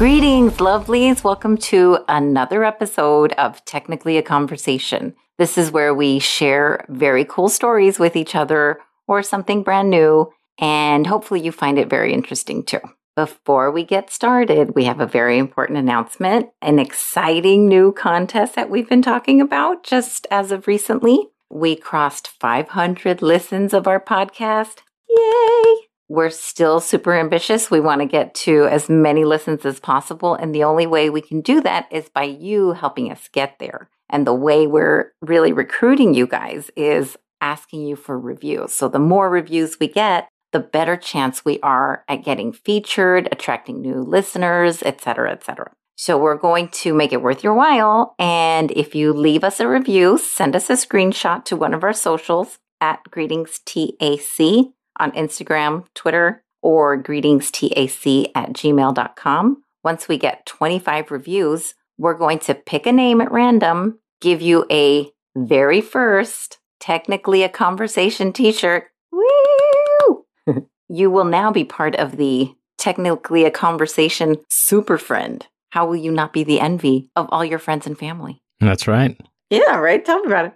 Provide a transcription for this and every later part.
Greetings, lovelies. Welcome to another episode of Technically a Conversation. This is where we share very cool stories with each other or something brand new, and hopefully you find it very interesting too. Before we get started, we have a very important announcement an exciting new contest that we've been talking about just as of recently. We crossed 500 listens of our podcast. Yay! We're still super ambitious. We want to get to as many listens as possible. And the only way we can do that is by you helping us get there. And the way we're really recruiting you guys is asking you for reviews. So the more reviews we get, the better chance we are at getting featured, attracting new listeners, et cetera, et cetera. So we're going to make it worth your while. And if you leave us a review, send us a screenshot to one of our socials at greetings TAC on Instagram, Twitter, or greetingstac at gmail.com. Once we get 25 reviews, we're going to pick a name at random, give you a very first, technically a conversation t shirt. Woo! you will now be part of the technically a conversation super friend. How will you not be the envy of all your friends and family? That's right. Yeah, right. Tell me about it.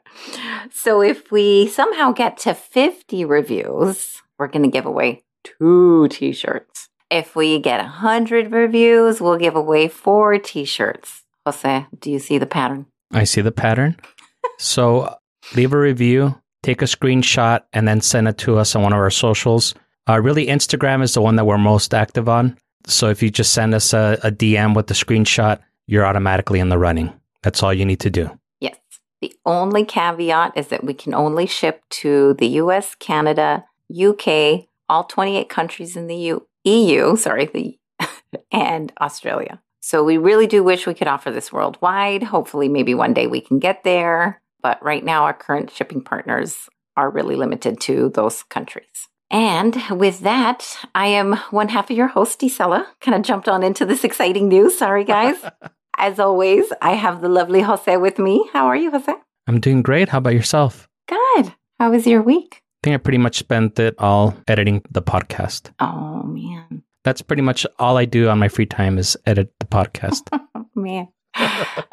So, if we somehow get to 50 reviews, we're going to give away two t shirts. If we get 100 reviews, we'll give away four t shirts. Jose, do you see the pattern? I see the pattern. so leave a review, take a screenshot, and then send it to us on one of our socials. Uh, really, Instagram is the one that we're most active on. So if you just send us a, a DM with the screenshot, you're automatically in the running. That's all you need to do. Yes. The only caveat is that we can only ship to the US, Canada, UK, all 28 countries in the U- EU, sorry, the and Australia. So we really do wish we could offer this worldwide. Hopefully, maybe one day we can get there. But right now, our current shipping partners are really limited to those countries. And with that, I am one half of your host, Isela. Kind of jumped on into this exciting news. Sorry, guys. As always, I have the lovely Jose with me. How are you, Jose? I'm doing great. How about yourself? Good. How was your week? I think I pretty much spent it all editing the podcast. Oh, man. That's pretty much all I do on my free time is edit the podcast. Man.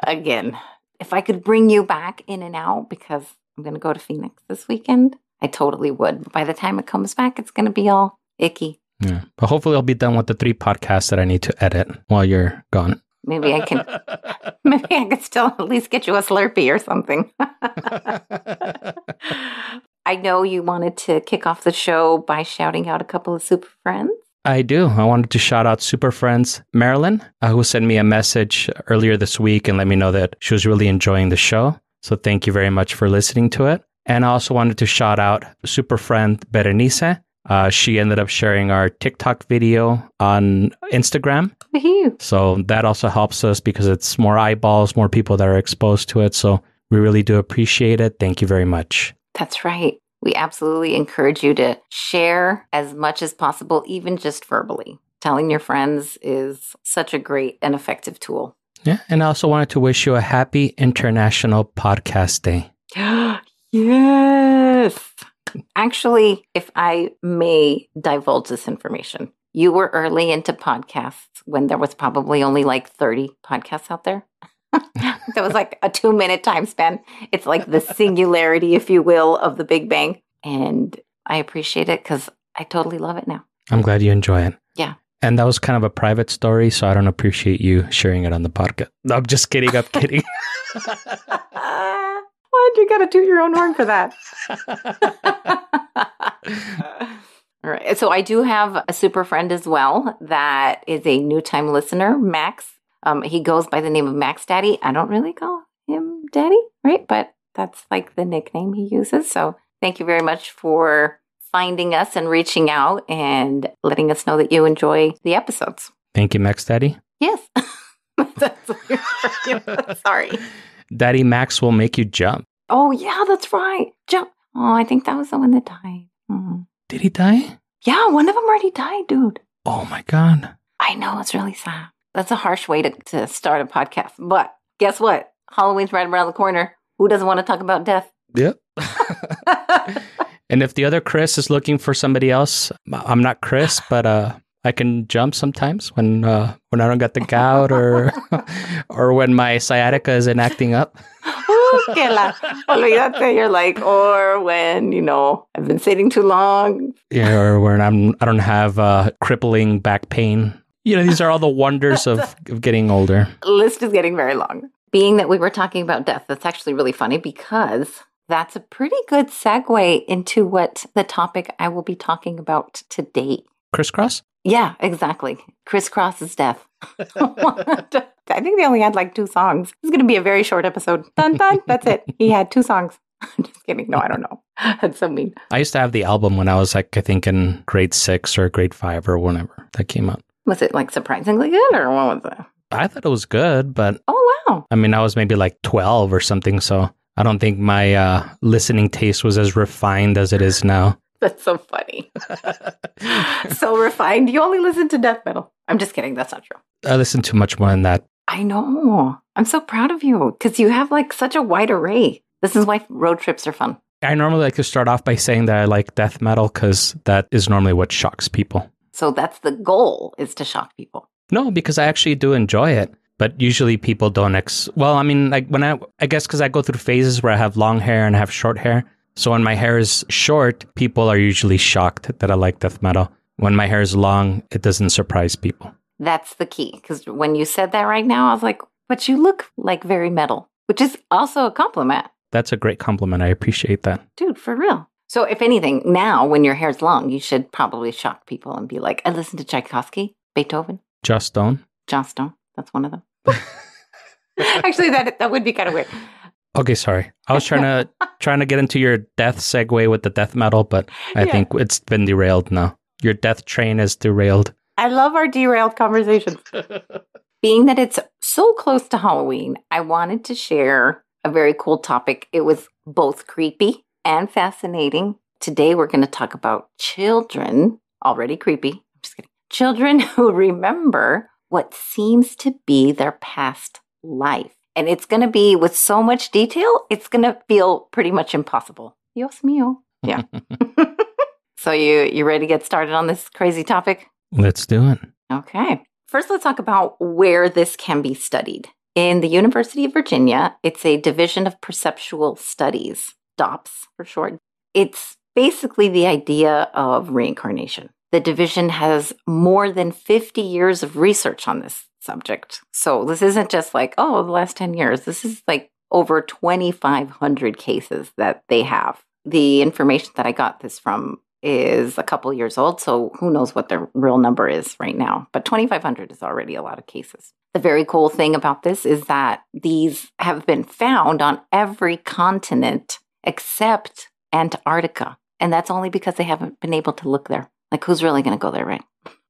Again, if I could bring you back in and out because I'm going to go to Phoenix this weekend, I totally would. But by the time it comes back, it's going to be all icky. yeah. But hopefully I'll be done with the three podcasts that I need to edit while you're gone. Maybe I can, maybe I could still at least get you a Slurpee or something. I know you wanted to kick off the show by shouting out a couple of super friends. I do. I wanted to shout out Super Friends Marilyn, uh, who sent me a message earlier this week and let me know that she was really enjoying the show. So thank you very much for listening to it. And I also wanted to shout out Super Friend Berenice. Uh, she ended up sharing our TikTok video on Instagram. Woohoo. So that also helps us because it's more eyeballs, more people that are exposed to it. So we really do appreciate it. Thank you very much. That's right. We absolutely encourage you to share as much as possible, even just verbally. Telling your friends is such a great and effective tool. Yeah. And I also wanted to wish you a happy International Podcast Day. yes. Actually, if I may divulge this information, you were early into podcasts when there was probably only like 30 podcasts out there. that was like a two minute time span. It's like the singularity, if you will, of the Big Bang. And I appreciate it because I totally love it now. I'm glad you enjoy it. Yeah. And that was kind of a private story, so I don't appreciate you sharing it on the podcast. No, I'm just kidding. I'm kidding. Why'd you gotta toot your own horn for that? All right. So I do have a super friend as well that is a new time listener, Max. Um, he goes by the name of Max Daddy. I don't really call him Daddy, right? But that's like the nickname he uses. So thank you very much for finding us and reaching out and letting us know that you enjoy the episodes. Thank you, Max Daddy. Yes. Sorry. Daddy Max will make you jump. Oh, yeah, that's right. Jump. Oh, I think that was the one that died. Hmm. Did he die? Yeah, one of them already died, dude. Oh my God. I know, it's really sad. That's a harsh way to, to start a podcast. But guess what? Halloween's right around the corner. Who doesn't want to talk about death? Yep. and if the other Chris is looking for somebody else, I'm not Chris, but uh, I can jump sometimes when uh, when I don't get the gout or or when my sciatica isn't acting up. que la, olvídate, you're like, or when, you know, I've been sitting too long. Yeah, or when I'm I don't have uh, crippling back pain. You know, these are all the wonders of, of getting older. List is getting very long. Being that we were talking about death, that's actually really funny because that's a pretty good segue into what the topic I will be talking about today. Kris Kross? Yeah, exactly. Kris Kross's death. I think they only had like two songs. It's going to be a very short episode. Dun dun. That's it. He had two songs. I'm just kidding. No, I don't know. That's so mean. I used to have the album when I was like, I think in grade six or grade five or whenever that came out. Was it like surprisingly good or what was it? I thought it was good, but Oh, wow. I mean, I was maybe like 12 or something. So I don't think my uh, listening taste was as refined as it is now. That's so funny. so refined. You only listen to death metal. I'm just kidding. That's not true. I listen to much more than that. I know. I'm so proud of you because you have like such a wide array. This is why road trips are fun. I normally like to start off by saying that I like death metal because that is normally what shocks people. So that's the goal is to shock people. No, because I actually do enjoy it. But usually people don't ex. Well, I mean, like when I, I guess because I go through phases where I have long hair and I have short hair. So when my hair is short, people are usually shocked that I like death metal. When my hair is long, it doesn't surprise people. That's the key. Because when you said that right now, I was like, but you look like very metal, which is also a compliment. That's a great compliment. I appreciate that. Dude, for real. So, if anything, now when your hair's long, you should probably shock people and be like, I listen to Tchaikovsky, Beethoven, Just Stone. John Stone. That's one of them. Actually, that that would be kind of weird. Okay, sorry. I was trying to trying to get into your death segue with the death metal, but I Yeah. think it's been derailed now. Your death train is derailed. I love our derailed conversations. Being that it's so close to Halloween, I wanted to share a very cool topic. It was both creepy and fascinating. Today, we're going to talk about children, already creepy. I'm just kidding. Children who remember what seems to be their past life. And it's going to be with so much detail, it's going to feel pretty much impossible. Dios mío. Yeah. so you you ready to get started on this crazy topic? Let's do it. Okay. First, let's talk about where this can be studied. In the University of Virginia, it's a Division of Perceptual Studies, DOPS for short. It's basically the idea of reincarnation. The division has more than 50 years of research on this subject. So this isn't just like, oh, the last 10 years. This is like over 2,500 cases that they have. The information that I got this from is a couple years old, so who knows what the real number is right now. But 2,500 is already a lot of cases. The very cool thing about this is that these have been found on every continent except Antarctica. And that's only because they haven't been able to look there. Like, who's really going to go there, right?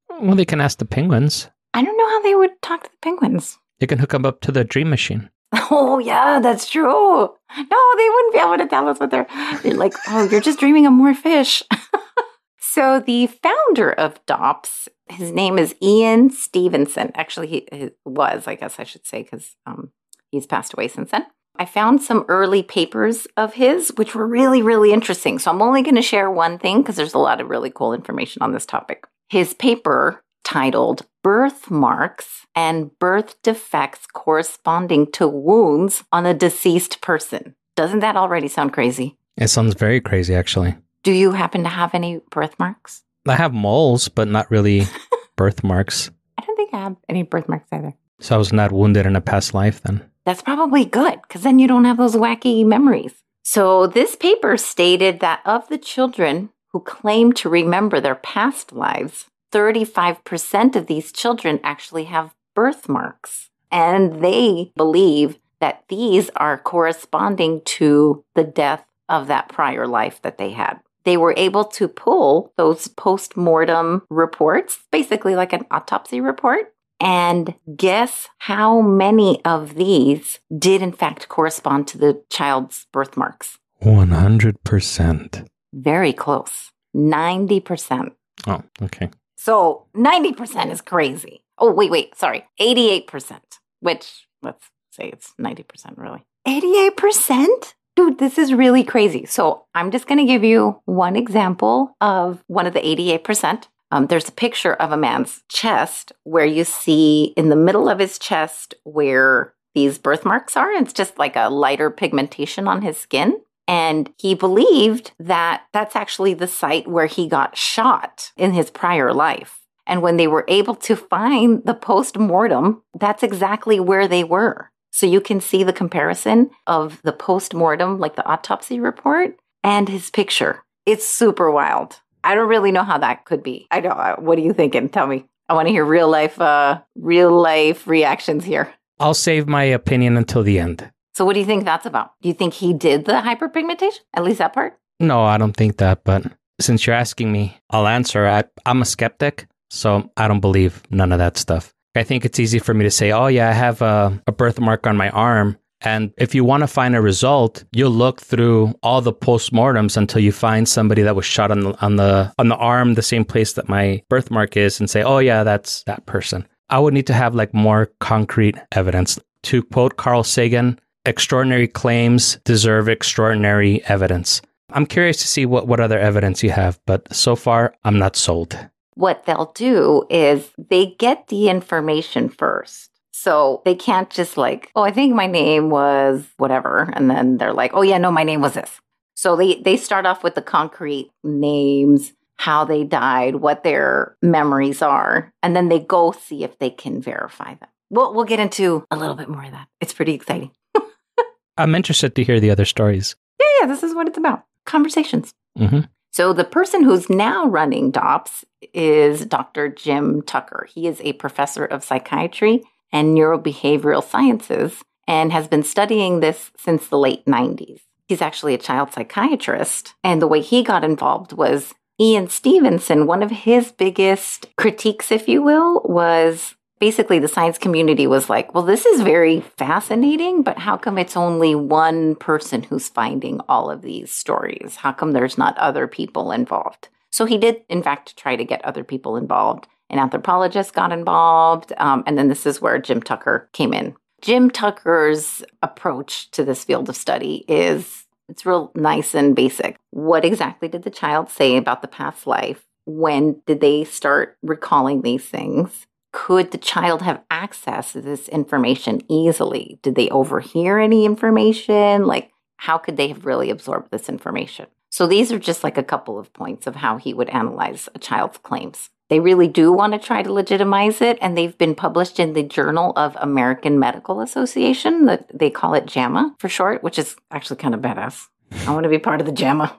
Well, they can ask the penguins. I don't know how they would talk to the penguins. They can hook them up to the dream machine. Oh, yeah, that's true. No, they wouldn't be able to tell us what they're, they're like, oh, you're just dreaming of more fish. so, the founder of DOPS, his name is Ian Stevenson. Actually, he, he was, I guess I should say, because um, he's passed away since then. I found some early papers of his, which were really, really interesting. So, I'm only going to share one thing because there's a lot of really cool information on this topic. His paper titled Birthmarks and Birth Defects Corresponding to Wounds on a Deceased Person. Doesn't that already sound crazy? It sounds very crazy, actually. Do you happen to have any birthmarks? I have moles, but not really birthmarks. I don't think I have any birthmarks either. So I was not wounded in a past life then. That's probably good because then you don't have those wacky memories. So, this paper stated that of the children who claim to remember their past lives, 35% of these children actually have birthmarks. And they believe that these are corresponding to the death of that prior life that they had. They were able to pull those post mortem reports, basically like an autopsy report, and guess how many of these did in fact correspond to the child's birthmarks? 100%. Very close. 90%. Oh, okay. So 90% is crazy. Oh, wait, wait, sorry. 88%, which let's say it's 90% really. 88%? Dude, this is really crazy. So I'm just going to give you one example of one of the 88%. Um, there's a picture of a man's chest where you see in the middle of his chest where these birthmarks are. It's just like a lighter pigmentation on his skin. And he believed that that's actually the site where he got shot in his prior life. And when they were able to find the post mortem, that's exactly where they were. So you can see the comparison of the post mortem, like the autopsy report, and his picture. It's super wild. I don't really know how that could be. I don't. Uh, what are you thinking? Tell me. I want to hear real life, uh, real life reactions here. I'll save my opinion until the end. So, what do you think that's about? Do you think he did the hyperpigmentation? At least that part? No, I don't think that. But since you're asking me, I'll answer. I, I'm a skeptic, so I don't believe none of that stuff. I think it's easy for me to say, oh, yeah, I have a, a birthmark on my arm. And if you want to find a result, you'll look through all the postmortems until you find somebody that was shot on the on the on the arm, the same place that my birthmark is, and say, "Oh yeah, that's that person." I would need to have like more concrete evidence. To quote Carl Sagan, extraordinary claims deserve extraordinary evidence. I'm curious to see what, what other evidence you have, but so far I'm not sold. What they'll do is they get the information first. So they can't just like, oh, I think my name was whatever. And then they're like, oh, yeah, no, my name was this. So they, they start off with the concrete names, how they died, what their memories are, and then they go see if they can verify them. We'll, we'll get into a little bit more of that. It's pretty exciting. I'm interested to hear the other stories. Yeah, yeah, this is what it's about conversations. Mm-hmm. So the person who's now running DOPS is Dr. Jim Tucker. He is a professor of psychiatry and neurobehavioral sciences and has been studying this since the late 90s. He's actually a child psychiatrist, and the way he got involved was Ian Stevenson, one of his biggest critiques, if you will, was basically the science community was like, well, this is very fascinating, but how come it's only one person who's finding all of these stories? How come there's not other people involved? So he did, in fact, try to get other people involved. An anthropologist got involved. Um, and then this is where Jim Tucker came in. Jim Tucker's approach to this field of study is it's real nice and basic. What exactly did the child say about the past life? When did they start recalling these things? Could the child have access to this information easily? Did they overhear any information? Like, how could they have really absorbed this information? So, these are just like a couple of points of how he would analyze a child's claims. They really do want to try to legitimize it, and they've been published in the Journal of American Medical Association. That they call it JAMA for short, which is actually kind of badass. I want to be part of the JAMA.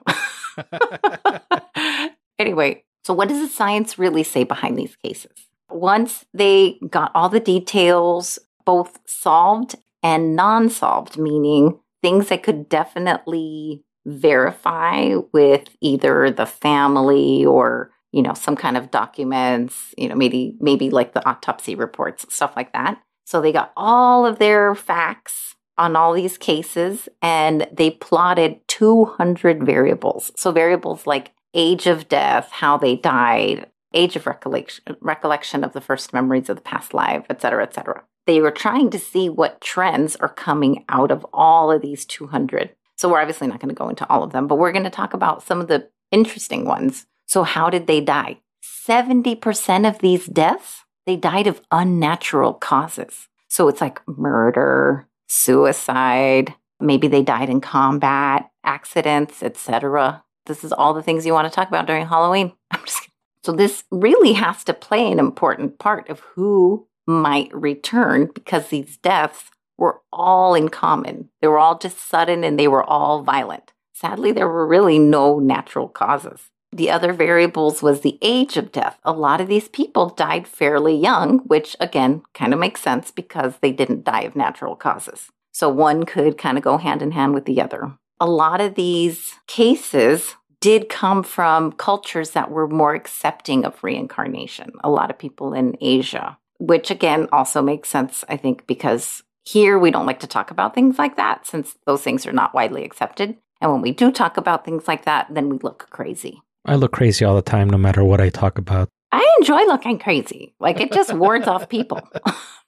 anyway, so what does the science really say behind these cases? Once they got all the details, both solved and non solved, meaning things that could definitely verify with either the family or you know, some kind of documents, you know, maybe maybe like the autopsy reports, stuff like that. So they got all of their facts on all these cases and they plotted 200 variables. So variables like age of death, how they died, age of recollection, recollection of the first memories of the past life, et cetera, et cetera. They were trying to see what trends are coming out of all of these 200. So we're obviously not going to go into all of them, but we're going to talk about some of the interesting ones so, how did they die? 70% of these deaths, they died of unnatural causes. So, it's like murder, suicide, maybe they died in combat, accidents, etc. This is all the things you want to talk about during Halloween. so, this really has to play an important part of who might return because these deaths were all in common. They were all just sudden and they were all violent. Sadly, there were really no natural causes. The other variables was the age of death. A lot of these people died fairly young, which again kind of makes sense because they didn't die of natural causes. So one could kind of go hand in hand with the other. A lot of these cases did come from cultures that were more accepting of reincarnation. A lot of people in Asia, which again also makes sense, I think, because here we don't like to talk about things like that since those things are not widely accepted. And when we do talk about things like that, then we look crazy. I look crazy all the time, no matter what I talk about. I enjoy looking crazy. Like it just wards off people.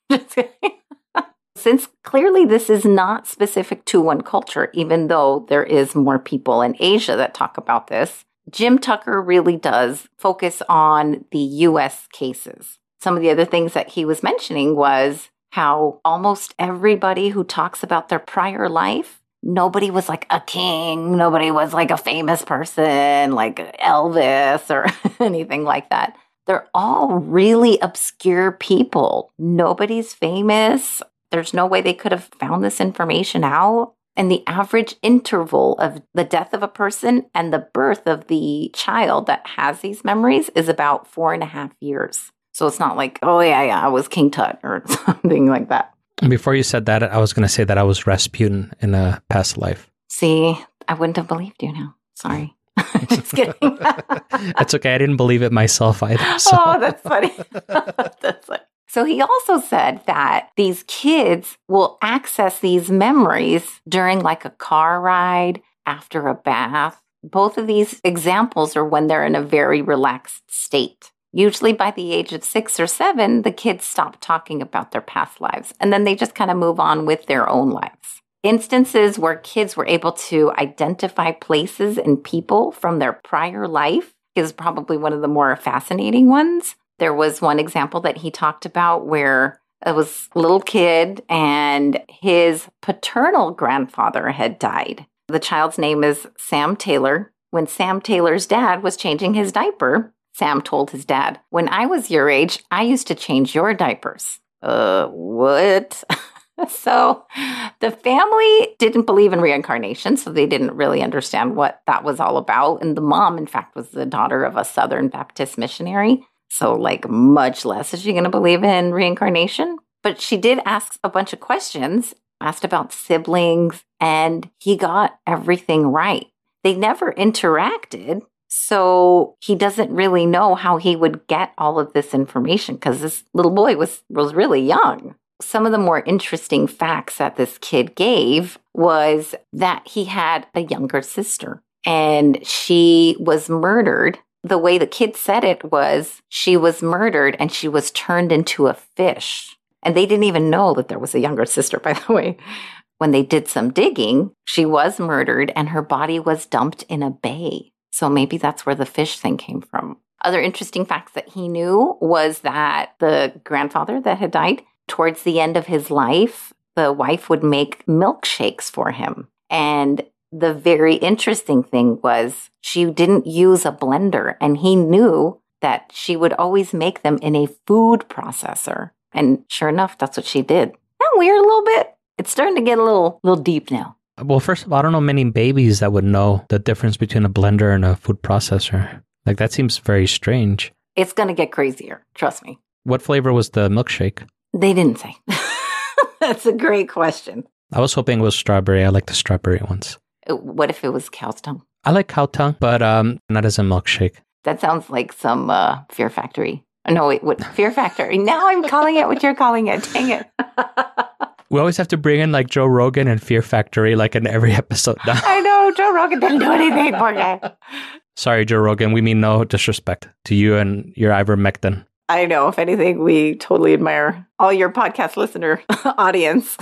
Since clearly this is not specific to one culture, even though there is more people in Asia that talk about this, Jim Tucker really does focus on the US cases. Some of the other things that he was mentioning was how almost everybody who talks about their prior life, nobody was like a king, nobody was like a famous person like Elvis or anything like that. They're all really obscure people. Nobody's famous. There's no way they could have found this information out. And the average interval of the death of a person and the birth of the child that has these memories is about four and a half years. So it's not like, oh, yeah, yeah, I was King Tut or something like that. Before you said that, I was going to say that I was Rasputin in a past life. See, I wouldn't have believed you now. Sorry. Just kidding. That's okay. I didn't believe it myself either. So. Oh, that's funny. that's funny. So he also said that these kids will access these memories during like a car ride, after a bath. Both of these examples are when they're in a very relaxed state. Usually by the age of six or seven, the kids stop talking about their past lives and then they just kind of move on with their own lives. Instances where kids were able to identify places and people from their prior life is probably one of the more fascinating ones. There was one example that he talked about where it was a little kid and his paternal grandfather had died. The child's name is Sam Taylor. When Sam Taylor's dad was changing his diaper, Sam told his dad, When I was your age, I used to change your diapers. Uh, what? so the family didn't believe in reincarnation, so they didn't really understand what that was all about. And the mom, in fact, was the daughter of a Southern Baptist missionary. So, like, much less is she going to believe in reincarnation. But she did ask a bunch of questions, asked about siblings, and he got everything right. They never interacted, so he doesn't really know how he would get all of this information because this little boy was, was really young. Some of the more interesting facts that this kid gave was that he had a younger sister and she was murdered. The way the kid said it was she was murdered and she was turned into a fish. And they didn't even know that there was a younger sister, by the way. When they did some digging, she was murdered and her body was dumped in a bay. So maybe that's where the fish thing came from. Other interesting facts that he knew was that the grandfather that had died, towards the end of his life, the wife would make milkshakes for him. And the very interesting thing was she didn't use a blender, and he knew that she would always make them in a food processor. And sure enough, that's what she did. Isn't that weird a little bit? It's starting to get a little little deep now. Well, first of all, I don't know many babies that would know the difference between a blender and a food processor. Like, that seems very strange. It's going to get crazier. Trust me. What flavor was the milkshake? They didn't say. That's a great question. I was hoping it was strawberry. I like the strawberry ones. Uh, What if it was cow's tongue? I like cow tongue, but um, not as a milkshake. That sounds like some uh, Fear Factory. No, wait, what? Fear Factory. Now I'm calling it what you're calling it. Dang it. We always have to bring in like Joe Rogan and Fear Factory like in every episode now. I know Joe Rogan didn't do anything, for guy. Sorry, Joe Rogan. We mean no disrespect to you and your ivermectin. I know. If anything, we totally admire all your podcast listener audience.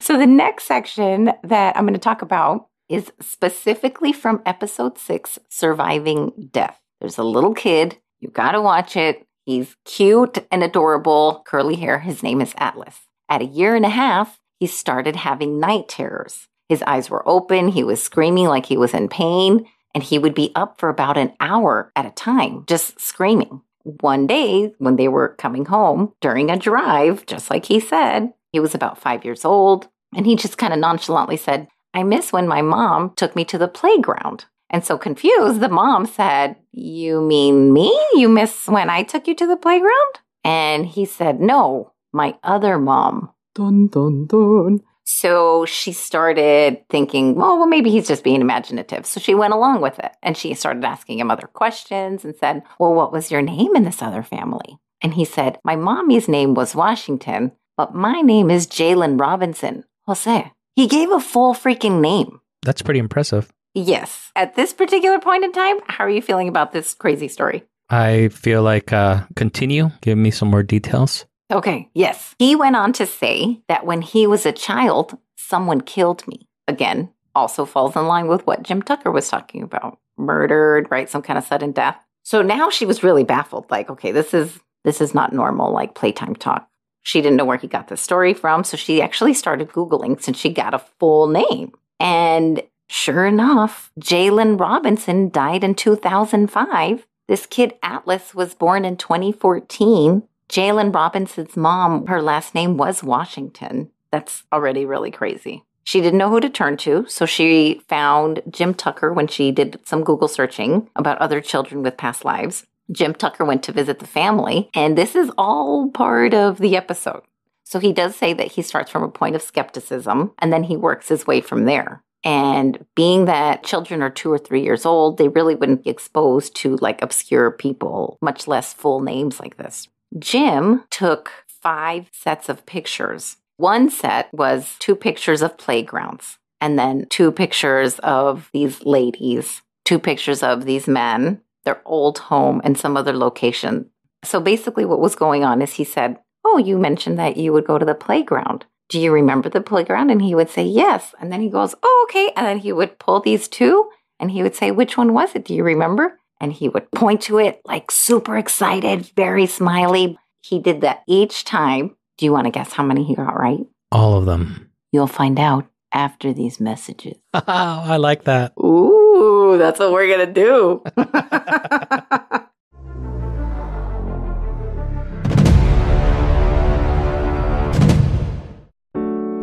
so, the next section that I'm going to talk about is specifically from episode six Surviving Death. There's a little kid. You got to watch it. He's cute and adorable, curly hair. His name is Atlas. At a year and a half, he started having night terrors. His eyes were open. He was screaming like he was in pain, and he would be up for about an hour at a time, just screaming. One day, when they were coming home during a drive, just like he said, he was about five years old, and he just kind of nonchalantly said, I miss when my mom took me to the playground. And so confused, the mom said, You mean me? You miss when I took you to the playground? And he said, No, my other mom. Dun, dun, dun. So she started thinking, well, well, maybe he's just being imaginative. So she went along with it and she started asking him other questions and said, Well, what was your name in this other family? And he said, My mommy's name was Washington, but my name is Jalen Robinson. Jose. He gave a full freaking name. That's pretty impressive. Yes. At this particular point in time, how are you feeling about this crazy story? I feel like uh, continue. Give me some more details. Okay, yes. He went on to say that when he was a child, someone killed me. Again, also falls in line with what Jim Tucker was talking about. murdered, right? Some kind of sudden death. So now she was really baffled. Like, okay, this is this is not normal, like playtime talk. She didn't know where he got the story from. So she actually started Googling since she got a full name. And sure enough, Jalen Robinson died in 2005. This kid, Atlas, was born in 2014. Jalen Robinson's mom, her last name was Washington. That's already really crazy. She didn't know who to turn to, so she found Jim Tucker when she did some Google searching about other children with past lives. Jim Tucker went to visit the family, and this is all part of the episode. So he does say that he starts from a point of skepticism and then he works his way from there. And being that children are two or three years old, they really wouldn't be exposed to like obscure people, much less full names like this. Jim took five sets of pictures one set was two pictures of playgrounds, and then two pictures of these ladies, two pictures of these men, their old home, and some other location. So basically, what was going on is he said, Oh, you mentioned that you would go to the playground. Do you remember the playground? And he would say, Yes. And then he goes, Oh, okay. And then he would pull these two and he would say, Which one was it? Do you remember? And he would point to it like super excited, very smiley. He did that each time do you want to guess how many he got right? All of them. You'll find out after these messages. I like that. Ooh, that's what we're going to do.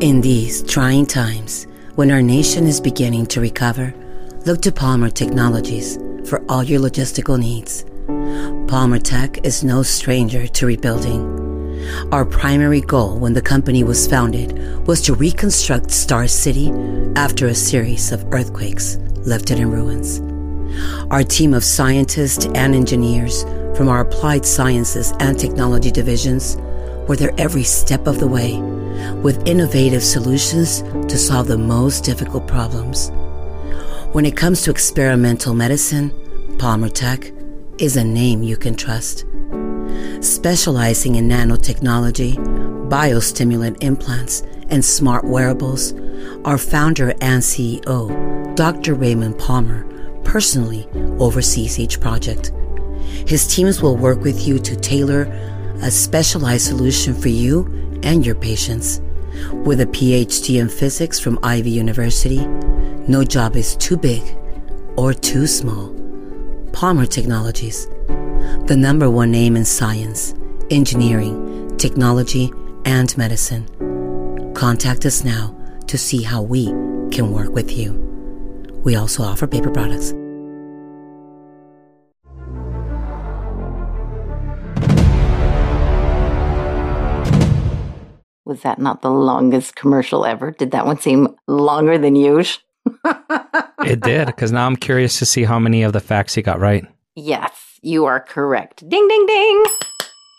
In these trying times, when our nation is beginning to recover, look to Palmer Technologies for all your logistical needs. Palmer Tech is no stranger to rebuilding. Our primary goal when the company was founded was to reconstruct Star City after a series of earthquakes left it in ruins. Our team of scientists and engineers from our applied sciences and technology divisions were there every step of the way with innovative solutions to solve the most difficult problems. When it comes to experimental medicine, Palmer Tech is a name you can trust specializing in nanotechnology, biostimulant implants, and smart wearables, our founder and CEO, Dr. Raymond Palmer, personally oversees each project. His teams will work with you to tailor a specialized solution for you and your patients. With a PhD in physics from Ivy University, no job is too big or too small. Palmer Technologies the number one name in science, engineering, technology, and medicine. Contact us now to see how we can work with you. We also offer paper products. Was that not the longest commercial ever? Did that one seem longer than usual? it did, because now I'm curious to see how many of the facts he got right. Yes. You are correct. Ding, ding, ding.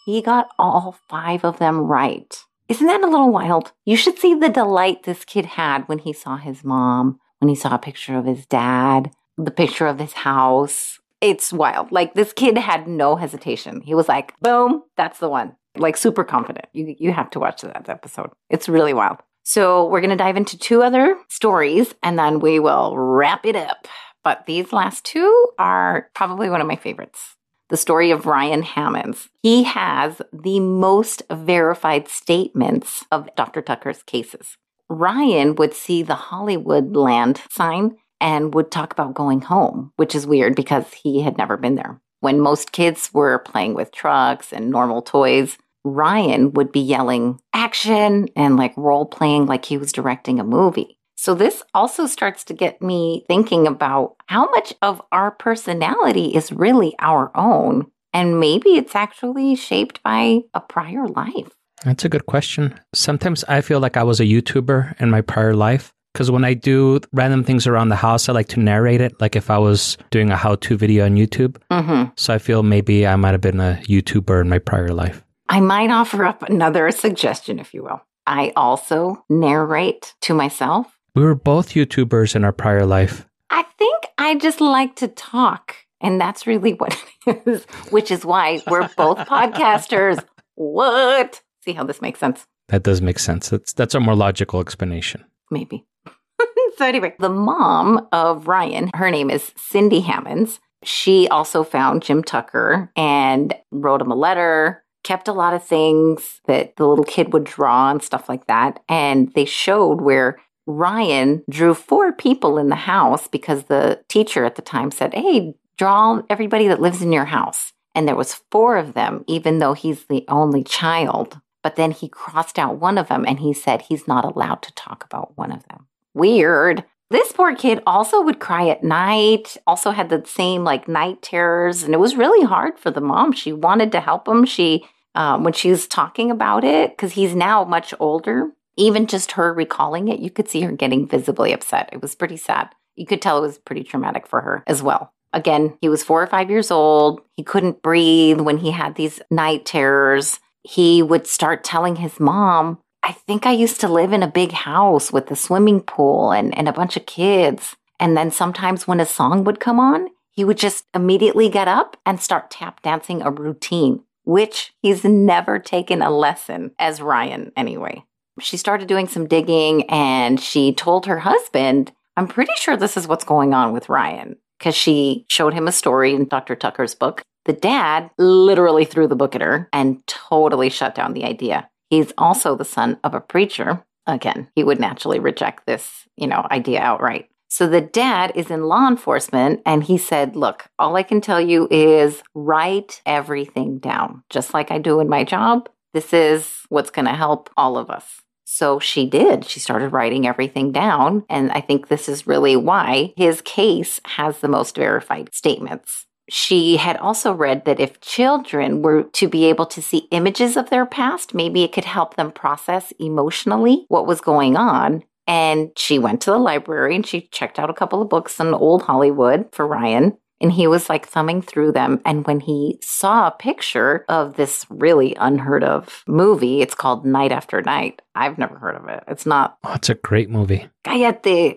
He got all five of them right. Isn't that a little wild? You should see the delight this kid had when he saw his mom, when he saw a picture of his dad, the picture of his house. It's wild. Like this kid had no hesitation. He was like, boom, that's the one. Like super confident. You, you have to watch that episode. It's really wild. So we're going to dive into two other stories and then we will wrap it up. But these last two are probably one of my favorites. The story of Ryan Hammons. He has the most verified statements of Dr. Tucker's cases. Ryan would see the Hollywood land sign and would talk about going home, which is weird because he had never been there. When most kids were playing with trucks and normal toys, Ryan would be yelling action and like role playing like he was directing a movie. So, this also starts to get me thinking about how much of our personality is really our own. And maybe it's actually shaped by a prior life. That's a good question. Sometimes I feel like I was a YouTuber in my prior life. Because when I do random things around the house, I like to narrate it, like if I was doing a how to video on YouTube. Mm-hmm. So I feel maybe I might have been a YouTuber in my prior life. I might offer up another suggestion, if you will. I also narrate to myself we were both YouTubers in our prior life. I think I just like to talk. And that's really what it is, which is why we're both podcasters. What? See how this makes sense? That does make sense. That's that's a more logical explanation. Maybe. so anyway, the mom of Ryan, her name is Cindy Hammons. She also found Jim Tucker and wrote him a letter, kept a lot of things that the little kid would draw and stuff like that. And they showed where Ryan drew four people in the house because the teacher at the time said, Hey, draw everybody that lives in your house. And there was four of them, even though he's the only child. But then he crossed out one of them and he said he's not allowed to talk about one of them. Weird. This poor kid also would cry at night, also had the same like night terrors. And it was really hard for the mom. She wanted to help him. She, um, when she was talking about it, because he's now much older, even just her recalling it, you could see her getting visibly upset. It was pretty sad. You could tell it was pretty traumatic for her as well. Again, he was four or five years old. He couldn't breathe when he had these night terrors. He would start telling his mom, I think I used to live in a big house with a swimming pool and, and a bunch of kids. And then sometimes when a song would come on, he would just immediately get up and start tap dancing a routine, which he's never taken a lesson as Ryan anyway she started doing some digging and she told her husband, I'm pretty sure this is what's going on with Ryan because she showed him a story in Dr. Tucker's book. The dad literally threw the book at her and totally shut down the idea. He's also the son of a preacher. Again, he would naturally reject this, you know, idea outright. So the dad is in law enforcement and he said, Look, all I can tell you is write everything down, just like I do in my job. This is what's going to help all of us. So she did. She started writing everything down. And I think this is really why his case has the most verified statements. She had also read that if children were to be able to see images of their past, maybe it could help them process emotionally what was going on. And she went to the library and she checked out a couple of books on old Hollywood for Ryan and he was like thumbing through them. And when he saw a picture of this really unheard of movie, it's called Night After Night. I've never heard of it. It's not. Oh, it's a great movie. Cállate.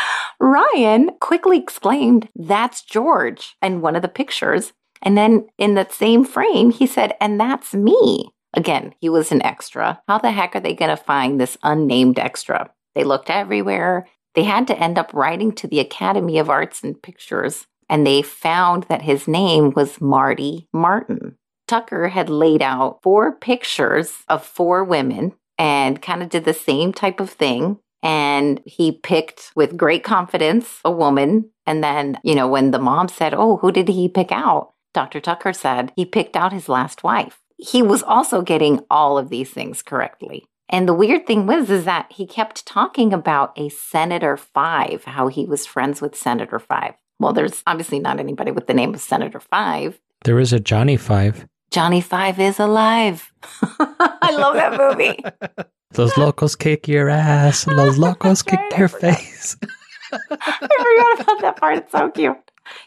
Ryan quickly exclaimed, That's George, in one of the pictures. And then in that same frame, he said, And that's me. Again, he was an extra. How the heck are they going to find this unnamed extra? They looked everywhere. They had to end up writing to the Academy of Arts and Pictures, and they found that his name was Marty Martyn. Tucker had laid out four pictures of four women and kind of did the same type of thing. And he picked with great confidence a woman. And then, you know, when the mom said, Oh, who did he pick out? Dr. Tucker said he picked out his last wife. He was also getting all of these things correctly. And the weird thing was is that he kept talking about a Senator Five, how he was friends with Senator Five. Well, there's obviously not anybody with the name of Senator Five. There is a Johnny Five. Johnny Five is alive. I love that movie. Those locals kick your ass. Those locals kick your face. I forgot about that part. It's so cute.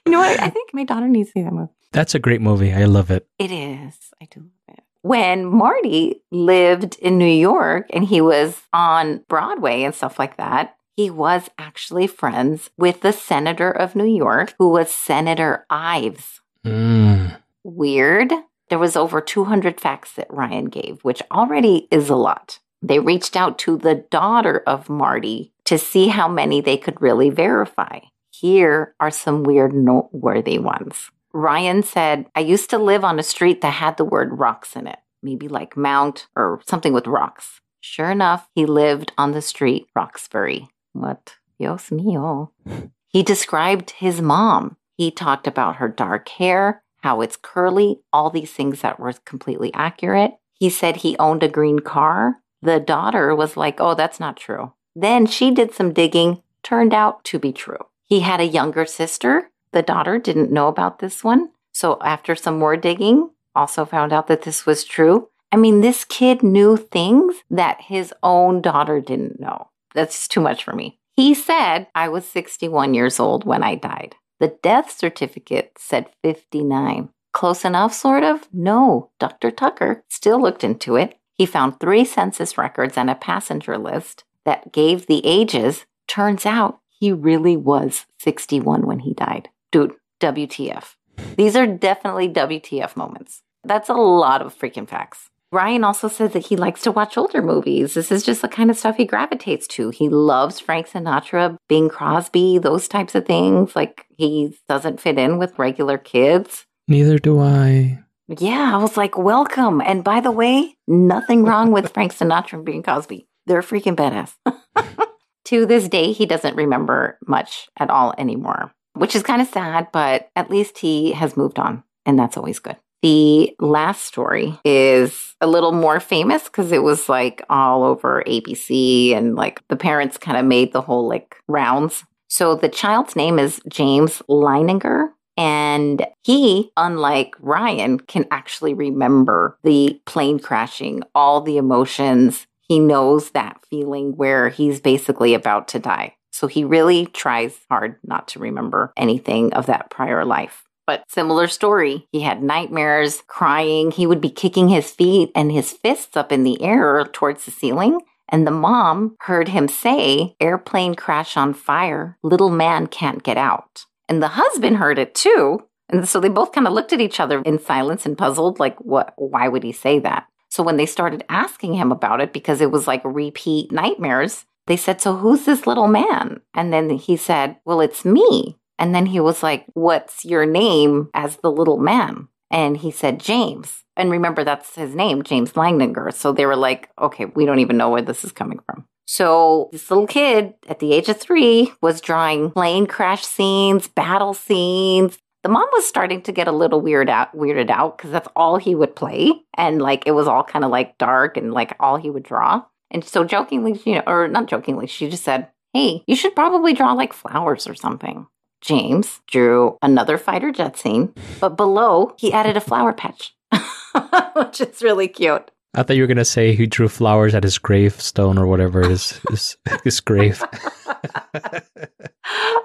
You know what? I think my daughter needs to see that movie. That's a great movie. I love it. It is. I do love it. When Marty lived in New York and he was on Broadway and stuff like that, he was actually friends with the senator of New York, who was Senator Ives. Mm. Weird. There was over 200 facts that Ryan gave, which already is a lot. They reached out to the daughter of Marty to see how many they could really verify. Here are some weird, noteworthy ones. Ryan said, I used to live on a street that had the word rocks in it, maybe like Mount or something with rocks. Sure enough, he lived on the street Roxbury. What? Dios mío. He described his mom. He talked about her dark hair, how it's curly, all these things that were completely accurate. He said he owned a green car. The daughter was like, oh, that's not true. Then she did some digging, turned out to be true. He had a younger sister. The daughter didn't know about this one. So after some more digging, also found out that this was true. I mean, this kid knew things that his own daughter didn't know. That's too much for me. He said I was 61 years old when I died. The death certificate said 59. Close enough, sort of? No. Dr. Tucker still looked into it. He found three census records and a passenger list that gave the ages. Turns out he really was 61 when he died. Dude, WTF. These are definitely WTF moments. That's a lot of freaking facts. Ryan also says that he likes to watch older movies. This is just the kind of stuff he gravitates to. He loves Frank Sinatra, Bing Crosby, those types of things. Like he doesn't fit in with regular kids. Neither do I. Yeah, I was like, welcome. And by the way, nothing wrong with Frank Sinatra and Bing Crosby. They're freaking badass. to this day, he doesn't remember much at all anymore, which is kind of sad, but at least he has moved on. And that's always good. The last story is a little more famous because it was like all over ABC and like the parents kind of made the whole like rounds. So the child's name is James Leininger. And he, unlike Ryan, can actually remember the plane crashing, all the emotions. He knows that feeling where he's basically about to die. So he really tries hard not to remember anything of that prior life. But similar story. He had nightmares, crying. He would be kicking his feet and his fists up in the air towards the ceiling. And the mom heard him say, Airplane crash on fire. Little man can't get out. And the husband heard it too. And so they both kind of looked at each other in silence and puzzled, like, what, why would he say that? So when they started asking him about it, because it was like repeat nightmares, they said, So who's this little man? And then he said, Well, it's me. And then he was like, What's your name as the little man? And he said, James. And remember, that's his name, James Leininger. So they were like, Okay, we don't even know where this is coming from. So this little kid at the age of three was drawing plane crash scenes, battle scenes. The mom was starting to get a little weird out, weirded out because that's all he would play. And like it was all kind of like dark and like all he would draw. And so jokingly, you know, or not jokingly, she just said, Hey, you should probably draw like flowers or something. James drew another fighter jet scene, but below he added a flower patch, which is really cute. I thought you were gonna say he drew flowers at his gravestone or whatever his his, his grave.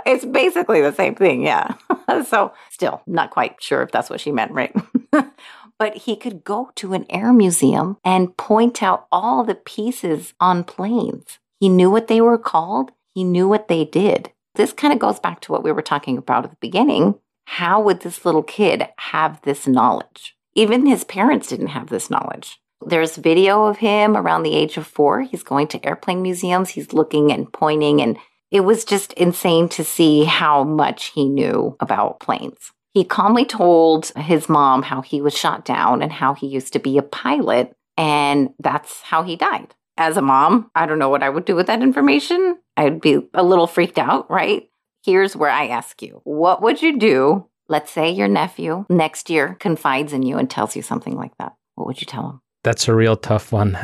it's basically the same thing, yeah. so still not quite sure if that's what she meant, right? but he could go to an air museum and point out all the pieces on planes. He knew what they were called. He knew what they did. This kind of goes back to what we were talking about at the beginning. How would this little kid have this knowledge? Even his parents didn't have this knowledge. There's video of him around the age of four. He's going to airplane museums. He's looking and pointing, and it was just insane to see how much he knew about planes. He calmly told his mom how he was shot down and how he used to be a pilot, and that's how he died. As a mom, I don't know what I would do with that information. I'd be a little freaked out, right? Here's where I ask you what would you do? Let's say your nephew next year confides in you and tells you something like that. What would you tell him? That's a real tough one.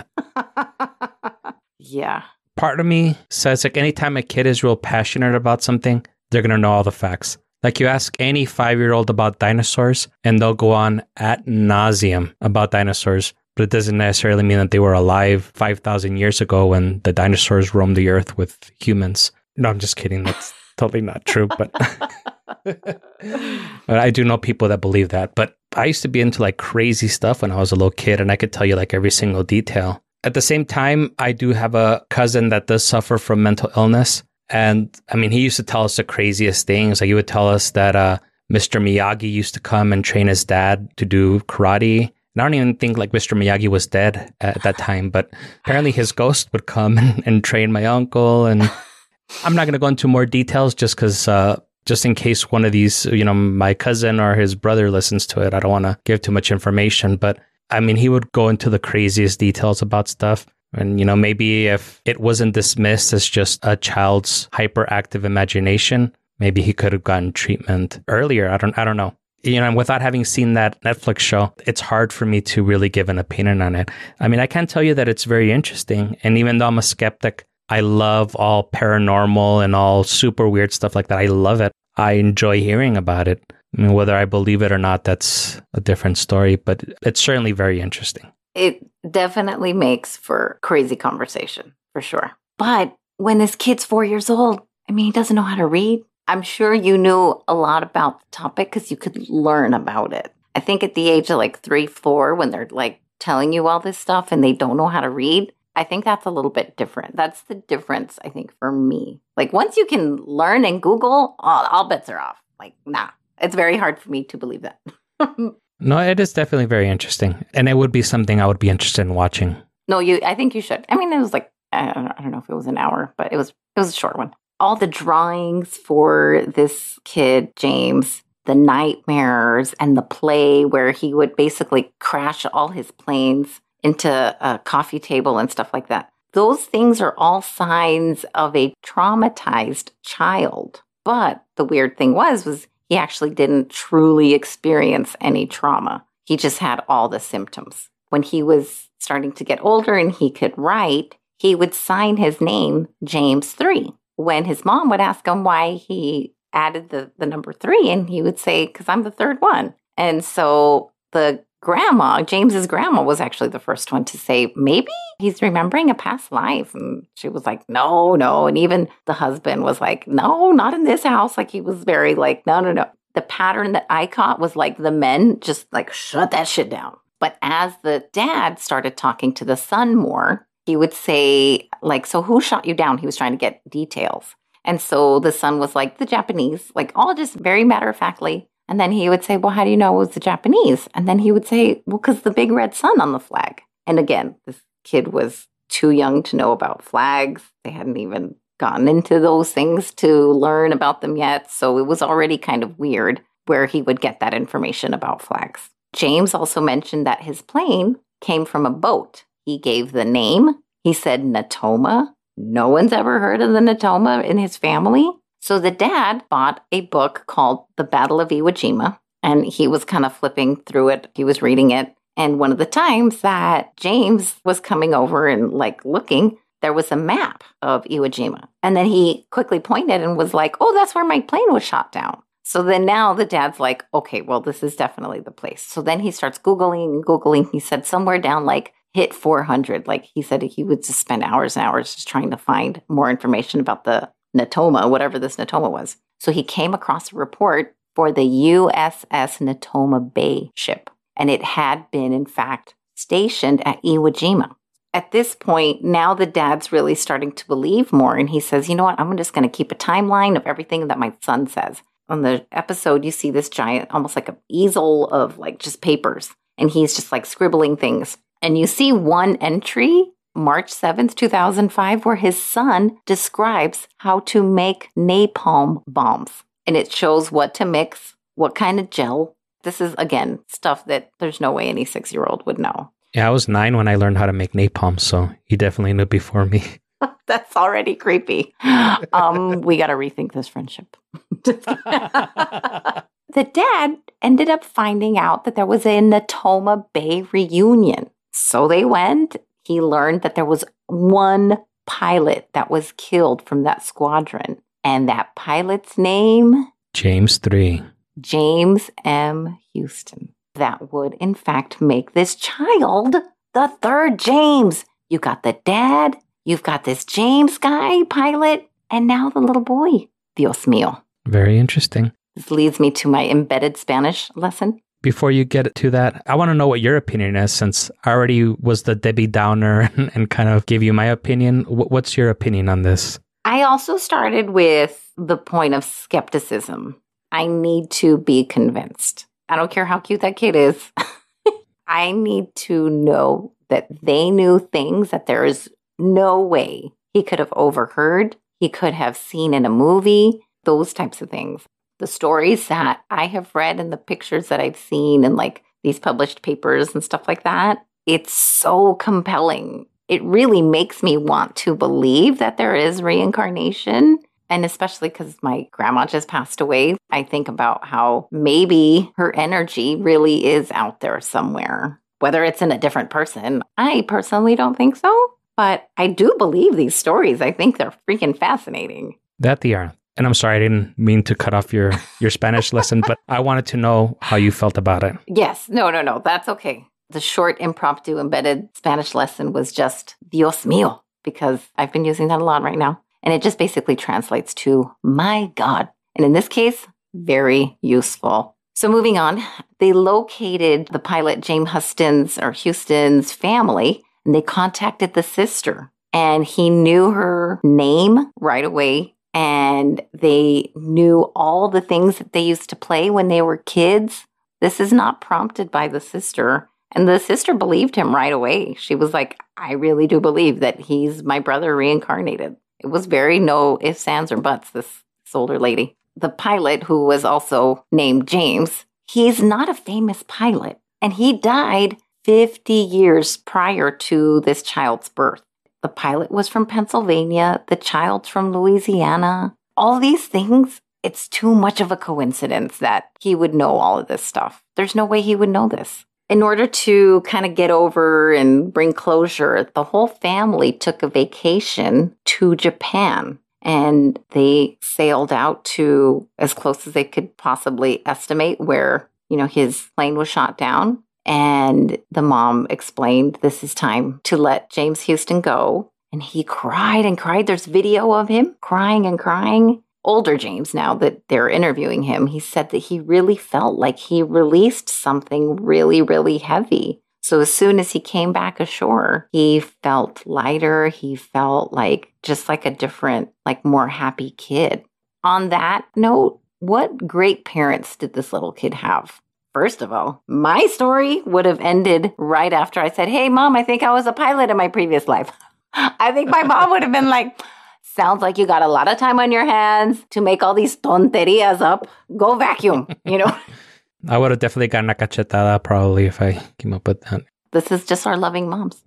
yeah. Part of me says like anytime a kid is real passionate about something, they're gonna know all the facts. Like you ask any five year old about dinosaurs, and they'll go on at nauseum about dinosaurs, but it doesn't necessarily mean that they were alive 5,000 years ago when the dinosaurs roamed the earth with humans. No, I'm just kidding. That's totally not true, but. but I do know people that believe that. But I used to be into like crazy stuff when I was a little kid, and I could tell you like every single detail. At the same time, I do have a cousin that does suffer from mental illness. And I mean, he used to tell us the craziest things. Like he would tell us that uh, Mr. Miyagi used to come and train his dad to do karate. And I don't even think like Mr. Miyagi was dead at that time, but apparently his ghost would come and, and train my uncle. And I'm not going to go into more details just because uh, just in case one of these, you know, my cousin or his brother listens to it. I don't want to give too much information, but I mean, he would go into the craziest details about stuff. And, you know, maybe if it wasn't dismissed as just a child's hyperactive imagination, maybe he could have gotten treatment earlier. I don't, I don't know. You know, without having seen that Netflix show, it's hard for me to really give an opinion on it. I mean, I can tell you that it's very interesting. And even though I'm a skeptic, I love all paranormal and all super weird stuff like that. I love it. I enjoy hearing about it. I mean, whether I believe it or not, that's a different story, but it's certainly very interesting. It definitely makes for crazy conversation, for sure. But when this kid's four years old, I mean, he doesn't know how to read. I'm sure you knew a lot about the topic because you could learn about it. I think at the age of like three, four, when they're like telling you all this stuff and they don't know how to read, I think that's a little bit different. That's the difference, I think, for me. Like once you can learn and Google, all, all bets are off. Like, nah, it's very hard for me to believe that. No, it is definitely very interesting. And it would be something I would be interested in watching. No, you. I think you should. I mean, it was like I don't, I don't know if it was an hour, but it was it was a short one. All the drawings for this kid James, the nightmares, and the play where he would basically crash all his planes into a coffee table and stuff like that. Those things are all signs of a traumatized child. But the weird thing was was he actually didn't truly experience any trauma. He just had all the symptoms. When he was starting to get older and he could write, he would sign his name James 3. When his mom would ask him why he added the, the number 3, and he would say, Because I'm the third one. And so the grandma, James's grandma, was actually the first one to say, maybe he's remembering a past life. And she was like, no, no. And even the husband was like, no, not in this house. Like he was very like, no, no, no. The pattern that I caught was like the men just like shut that shit down. But as the dad started talking to the son more, he would say, like, so who shot you down? He was trying to get details. And so the son was like, the Japanese, like all just very matter of factly. And then he would say, Well, how do you know it was the Japanese? And then he would say, Well, because the big red sun on the flag. And again, this kid was too young to know about flags. They hadn't even gotten into those things to learn about them yet. So it was already kind of weird where he would get that information about flags. James also mentioned that his plane came from a boat. He gave the name. He said Natoma. No one's ever heard of the Natoma in his family. So the dad bought a book called The Battle of Iwo Jima, and he was kind of flipping through it. He was reading it. And one of the times that James was coming over and like looking, there was a map of Iwo Jima. And then he quickly pointed and was like, oh, that's where my plane was shot down. So then now the dad's like, okay, well, this is definitely the place. So then he starts Googling and Googling. He said somewhere down like hit 400. Like he said he would just spend hours and hours just trying to find more information about the Natoma, whatever this Natoma was. So he came across a report for the USS Natoma Bay ship, and it had been, in fact, stationed at Iwo Jima. At this point, now the dad's really starting to believe more, and he says, You know what? I'm just going to keep a timeline of everything that my son says. On the episode, you see this giant, almost like an easel of like just papers, and he's just like scribbling things. And you see one entry March 7th, 2005, where his son describes how to make napalm bombs. And it shows what to mix, what kind of gel. This is, again, stuff that there's no way any six year old would know. Yeah, I was nine when I learned how to make napalm, so he definitely knew before me. That's already creepy. Um, we got to rethink this friendship. the dad ended up finding out that there was a Natoma Bay reunion. So they went he learned that there was one pilot that was killed from that squadron. And that pilot's name? James 3. James M. Houston. That would, in fact, make this child the third James. You got the dad, you've got this James guy, pilot, and now the little boy. Dios mío. Very interesting. This leads me to my embedded Spanish lesson before you get to that, I want to know what your opinion is since I already was the Debbie Downer and, and kind of gave you my opinion. W- what's your opinion on this? I also started with the point of skepticism. I need to be convinced. I don't care how cute that kid is. I need to know that they knew things that there is no way he could have overheard, he could have seen in a movie, those types of things the stories that I have read and the pictures that I've seen and like these published papers and stuff like that, it's so compelling. It really makes me want to believe that there is reincarnation. And especially because my grandma just passed away, I think about how maybe her energy really is out there somewhere, whether it's in a different person. I personally don't think so, but I do believe these stories. I think they're freaking fascinating. That they are. And I'm sorry, I didn't mean to cut off your your Spanish lesson, but I wanted to know how you felt about it. Yes, no, no, no, that's okay. The short impromptu embedded Spanish lesson was just Dios mío because I've been using that a lot right now, and it just basically translates to my God. And in this case, very useful. So moving on, they located the pilot James Huston's or Houston's family, and they contacted the sister, and he knew her name right away and they knew all the things that they used to play when they were kids This is not prompted by the sister. And the sister believed him right away. She was like, I really do believe that he's my brother reincarnated. It was very no ifs, ands, or buts, this, older lady. The pilot, who was also named James, he's not a famous pilot. And he died 50 years prior to this child's birth. The pilot was from Pennsylvania, the child's from Louisiana. All these things, it's too much of a coincidence that he would know all of this stuff. There's no way he would know this. In order to kind of get over and bring closure, the whole family took a vacation to Japan and they sailed out to as close as they could possibly estimate where, you know, his plane was shot down. And the mom explained this is time to let James Houston go. And he cried and cried. There's video of him crying and crying. Older James, now that they're interviewing him, he said that he really felt like he released something really, really heavy. So as soon as he came back ashore, he felt lighter. He felt like just like a different, like more happy kid. On that note, what great parents did this little kid have? First of all, my story would have ended right after I said, Hey, mom, I think I was a pilot in my previous life. I think my mom would have been like, Sounds like you got a lot of time on your hands to make all these tonterias up. Go vacuum, you know? I would have definitely gotten a cachetada probably if I came up with that. This is just our loving moms.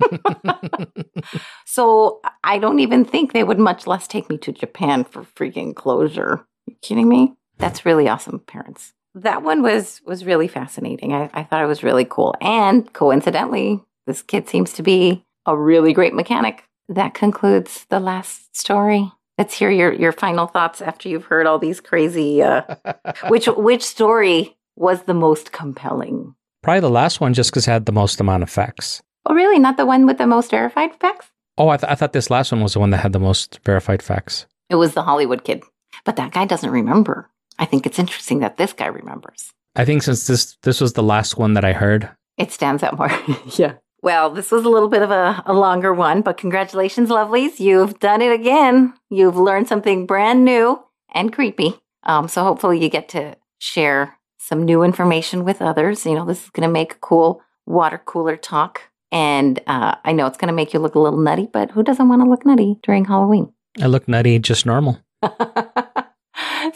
so I don't even think they would much less take me to Japan for freaking closure. you kidding me? That's really awesome, parents that one was was really fascinating. I, I thought it was really cool. And coincidentally, this kid seems to be a really great mechanic. That concludes the last story. Let's hear your, your final thoughts after you've heard all these crazy. Uh, which which story was the most compelling? Probably the last one, just because it had the most amount of facts. Oh, really? Not the one with the most verified facts? Oh, I, th- I thought this last one was the one that had the most verified facts. It was the Hollywood kid, but that guy doesn't remember. I think it's interesting that this guy remembers. I think since this this was the last one that I heard, it stands out more. yeah. Well, this was a little bit of a, a longer one, but congratulations, lovelies. You've done it again. You've learned something brand new and creepy. Um, so hopefully you get to share some new information with others. You know, this is going to make a cool water cooler talk. And uh, I know it's going to make you look a little nutty, but who doesn't want to look nutty during Halloween? I look nutty, just normal.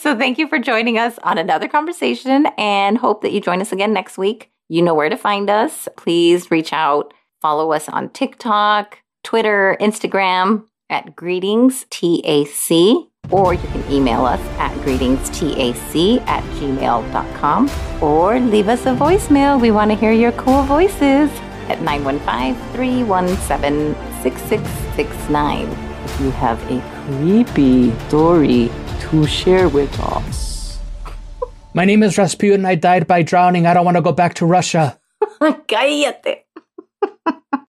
so thank you for joining us on another conversation and hope that you join us again next week. You know where to find us. Please reach out, follow us on TikTok, Twitter, Instagram at greetings TAC, or you can email us at greetingstac at gmail.com or leave us a voicemail. We want to hear your cool voices at 915 317 6669. If you have a creepy story to share with us. My name is Rasputin. I died by drowning. I don't want to go back to Russia. Cállate.